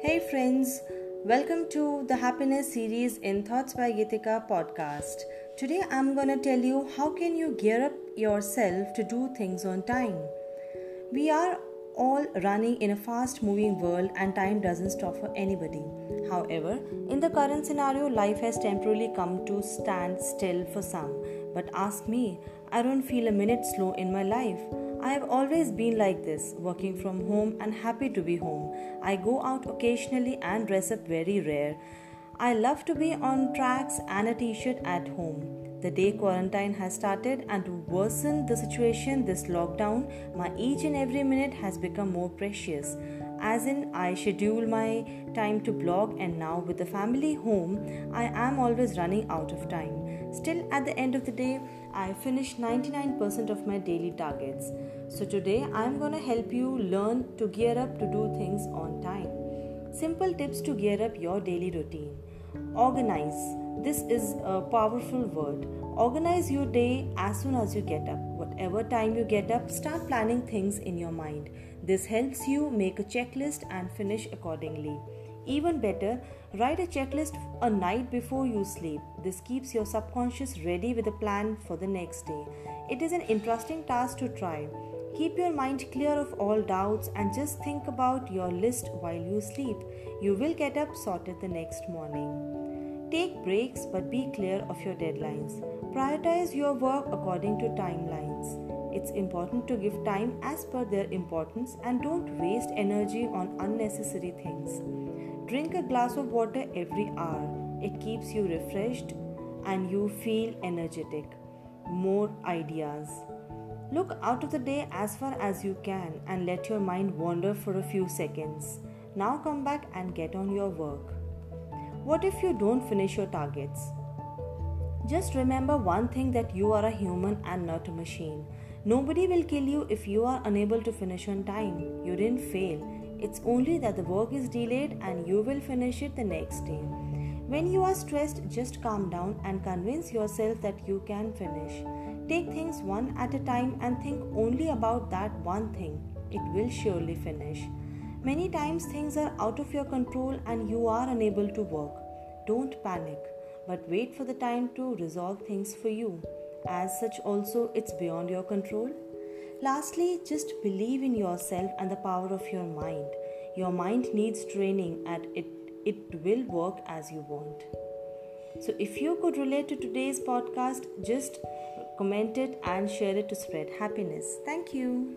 Hey friends, welcome to the happiness series in Thoughts by Gitika podcast. Today I'm going to tell you how can you gear up yourself to do things on time. We are all running in a fast moving world and time doesn't stop for anybody. However, in the current scenario, life has temporarily come to stand still for some. But ask me, I don't feel a minute slow in my life. I have always been like this, working from home and happy to be home. I go out occasionally and dress up very rare. I love to be on tracks and a t shirt at home. The day quarantine has started, and to worsen the situation, this lockdown, my each and every minute has become more precious. As in, I schedule my time to blog, and now with the family home, I am always running out of time. Still, at the end of the day, I finished 99% of my daily targets. So, today I am going to help you learn to gear up to do things on time. Simple tips to gear up your daily routine. Organize. This is a powerful word. Organize your day as soon as you get up. Whatever time you get up, start planning things in your mind. This helps you make a checklist and finish accordingly. Even better, write a checklist a night before you sleep. This keeps your subconscious ready with a plan for the next day. It is an interesting task to try. Keep your mind clear of all doubts and just think about your list while you sleep. You will get up sorted the next morning. Take breaks but be clear of your deadlines. Prioritize your work according to timelines. It's important to give time as per their importance and don't waste energy on unnecessary things. Drink a glass of water every hour. It keeps you refreshed and you feel energetic. More ideas. Look out of the day as far as you can and let your mind wander for a few seconds. Now come back and get on your work. What if you don't finish your targets? Just remember one thing that you are a human and not a machine. Nobody will kill you if you are unable to finish on time. You didn't fail. It's only that the work is delayed and you will finish it the next day. When you are stressed, just calm down and convince yourself that you can finish. Take things one at a time and think only about that one thing. It will surely finish. Many times things are out of your control and you are unable to work. Don't panic, but wait for the time to resolve things for you. As such, also, it's beyond your control. Lastly, just believe in yourself and the power of your mind. Your mind needs training and it, it will work as you want. So, if you could relate to today's podcast, just comment it and share it to spread happiness. Thank you.